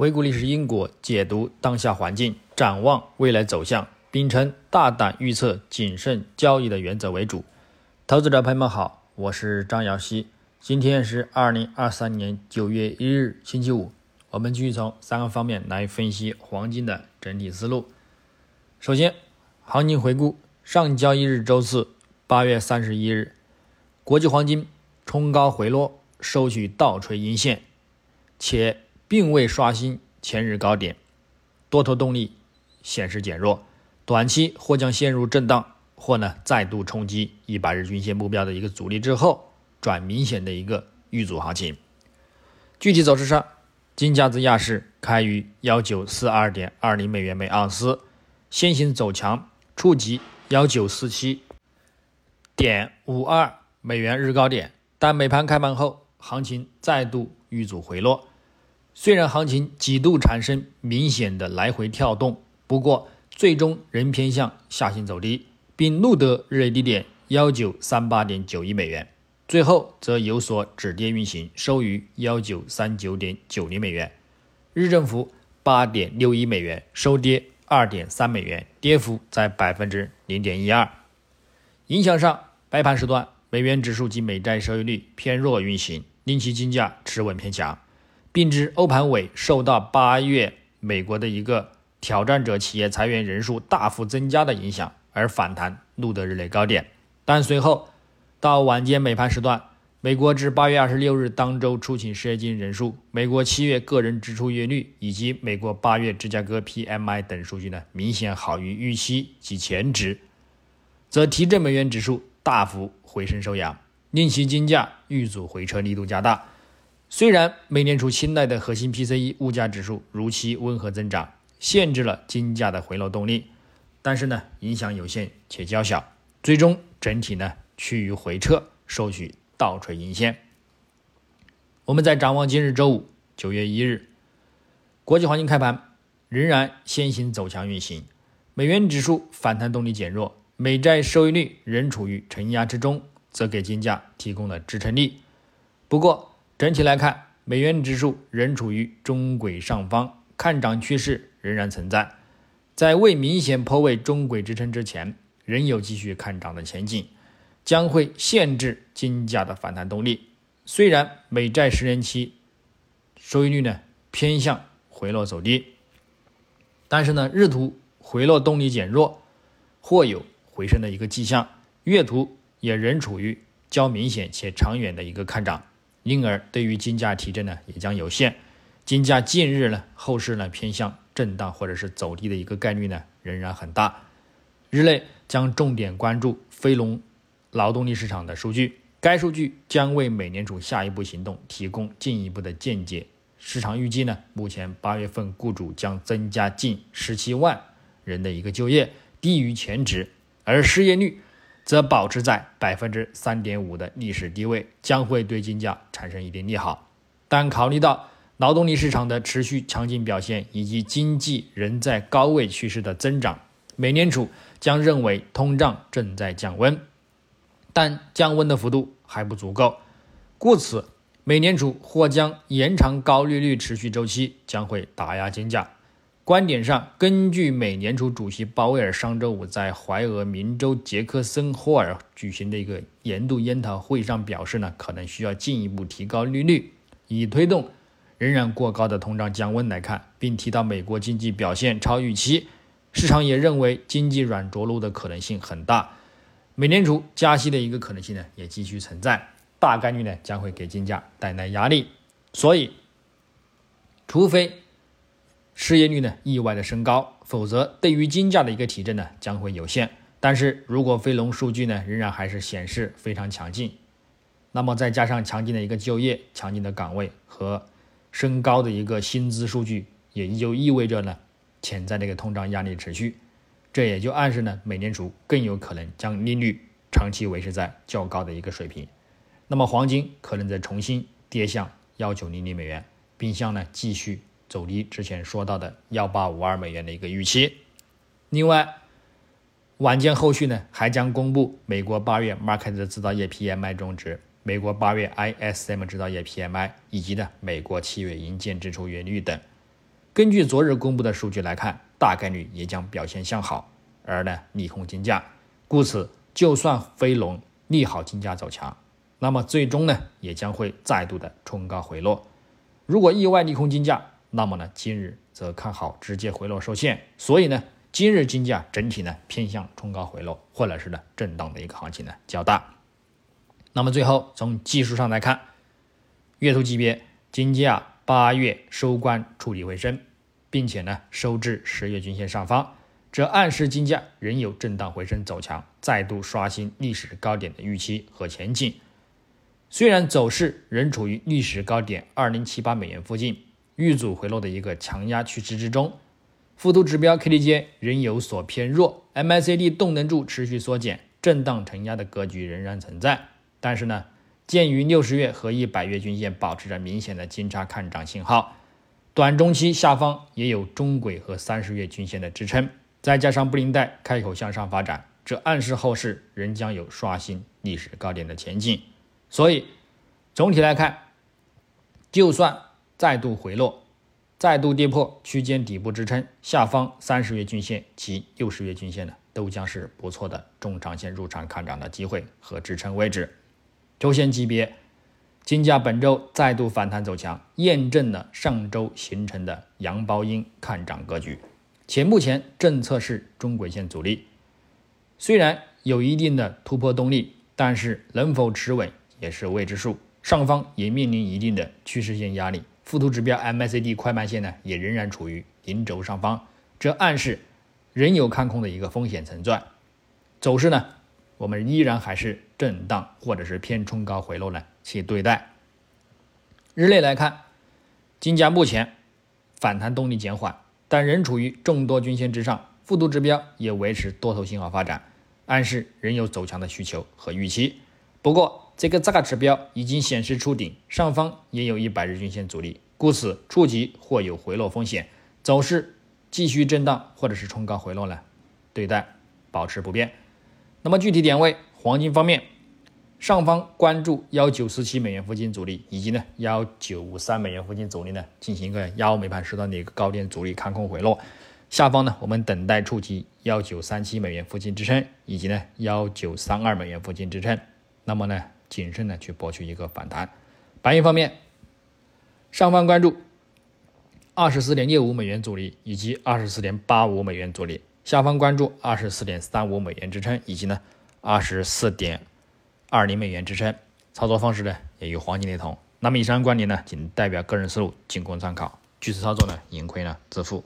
回顾历史因果，解读当下环境，展望未来走向，秉承大胆预测、谨慎交易的原则为主。投资者朋友们好，我是张瑶希。今天是二零二三年九月一日，星期五。我们继续从三个方面来分析黄金的整体思路。首先，行情回顾上交易日周四，八月三十一日，国际黄金冲高回落，收取倒锤阴线，且。并未刷新前日高点，多头动力显示减弱，短期或将陷入震荡，或呢再度冲击一百日均线目标的一个阻力之后，转明显的一个遇阻行情。具体走势上，金价自亚市开于幺九四二点二零美元每盎司，先行走强，触及幺九四七点五二美元日高点，但美盘开盘后，行情再度遇阻回落。虽然行情几度产生明显的来回跳动，不过最终仍偏向下行走低，并录得日内低点幺九三八点九一美元，最后则有所止跌运行，收于幺九三九点九零美元，日振幅八点六一美元，收跌二点三美元，跌幅在百分之零点一二。影响上，白盘时段美元指数及美债收益率偏弱运行，令其金价持稳偏强。并指欧盘尾受到八月美国的一个挑战者企业裁员人数大幅增加的影响而反弹，录得日内高点。但随后到晚间美盘时段，美国至八月二十六日当周出勤失业金人数、美国七月个人支出月率以及美国八月芝加哥 PMI 等数据呢，明显好于预期及前值，则提振美元指数大幅回升收阳，令其金价遇阻回撤力度加大。虽然美联储青睐的核心 PCE 物价指数如期温和增长，限制了金价的回落动力，但是呢，影响有限且较小，最终整体呢趋于回撤，收取倒锤阴线。我们在展望今日周五九月一日，国际黄金开盘仍然先行走强运行，美元指数反弹动力减弱，美债收益率仍处于承压之中，则给金价提供了支撑力。不过，整体来看，美元指数仍处于中轨上方，看涨趋势仍然存在。在未明显破位中轨支撑之前，仍有继续看涨的前景，将会限制金价的反弹动力。虽然美债十年期收益率呢偏向回落走低，但是呢日图回落动力减弱，或有回升的一个迹象，月图也仍处于较明显且长远的一个看涨。因而，对于金价提振呢，也将有限。金价近日呢，后市呢偏向震荡或者是走低的一个概率呢，仍然很大。日内将重点关注非农劳动力市场的数据，该数据将为美联储下一步行动提供进一步的见解。市场预计呢，目前八月份雇主将增加近十七万人的一个就业，低于前值，而失业率。则保持在百分之三点五的历史低位，将会对金价产生一定利好。但考虑到劳动力市场的持续强劲表现以及经济仍在高位趋势的增长，美联储将认为通胀正在降温，但降温的幅度还不足够，故此美联储或将延长高利率持续周期，将会打压金价。观点上，根据美联储主席鲍威尔上周五在怀俄明州杰克森霍尔举行的一个年度研讨会上表示呢，可能需要进一步提高利率，以推动仍然过高的通胀降温来看，并提到美国经济表现。超预期，市场也认为经济软着陆的可能性很大，美联储加息的一个可能性呢也继续存在，大概率呢将会给金价带来压力，所以，除非。失业率呢意外的升高，否则对于金价的一个提振呢将会有限。但是如果非农数据呢仍然还是显示非常强劲，那么再加上强劲的一个就业、强劲的岗位和升高的一个薪资数据，也就意味着呢潜在的一个通胀压力持续，这也就暗示呢美联储更有可能将利率长期维持在较高的一个水平。那么黄金可能再重新跌向幺九零零美元，并向呢继续。走低之前说到的幺八五二美元的一个预期。另外，晚间后续呢还将公布美国八月 market 的制造业 PMI 中值、美国八月 ISM 制造业 PMI 以及呢美国七月银建支出月率等。根据昨日公布的数据来看，大概率也将表现向好，而呢利空金价，故此就算非农利好金价走强，那么最终呢也将会再度的冲高回落。如果意外利空金价，那么呢今日则看好直接回落受限，所以呢今日金价整体呢偏向冲高回落，或者是呢震荡的一个行情呢较大。那么最后从技术上来看，月图级别金价八月收官触底回升，并且呢收至十月均线上方，这暗示金价仍有震荡回升走强，再度刷新历史高点的预期和前景。虽然走势仍处于历史高点二零七八美元附近，遇阻回落的一个强压趋势之中，附图指标 KDJ 仍有所偏弱，MACD 动能柱持续缩减，震荡承压的格局仍然存在。但是呢，鉴于六十月和一百月均线保持着明显的金叉看涨信号，短中期下方也有中轨和三十月均线的支撑，再加上布林带开口向上发展，这暗示后市仍将有刷新历史高点的前景。所以，总体来看，就算再度回落，再度跌破区间底部支撑，下方三十月均线及六十月均线呢，都将是不错的中长线入场看涨的机会和支撑位置。周线级别，金价本周再度反弹走强，验证了上周形成的阳包阴看涨格局，且目前正测试中轨线阻力，虽然有一定的突破动力，但是能否持稳也是未知数。上方也面临一定的趋势线压力，附图指标 MACD 快慢线呢也仍然处于零轴上方，这暗示仍有看空的一个风险存在。走势呢？我们依然还是震荡或者是偏冲高回落呢去对待。日内来看，金价目前反弹动力减缓，但仍处于众多均线之上，复图指标也维持多头信号发展，暗示仍有走强的需求和预期。不过，这个大指标已经显示出顶，上方也有一百日均线阻力，故此触及或有回落风险，走势继续震荡或者是冲高回落呢，对待保持不变。那么具体点位，黄金方面，上方关注幺九四七美元附近阻力，以及呢幺九五三美元附近阻力呢，进行一个幺美盘时段的一个高点阻力看空回落。下方呢，我们等待触及幺九三七美元附近支撑，以及呢幺九三二美元附近支撑。那么呢，谨慎的去博取一个反弹。白银方面，上方关注二十四点六五美元阻力，以及二十四点八五美元阻力。下方关注二十四点三五美元支撑，以及呢二十四点二零美元支撑，操作方式呢也与黄金雷同。那么以上观点呢仅代表个人思路，仅供参考。据此操作呢盈亏呢自负。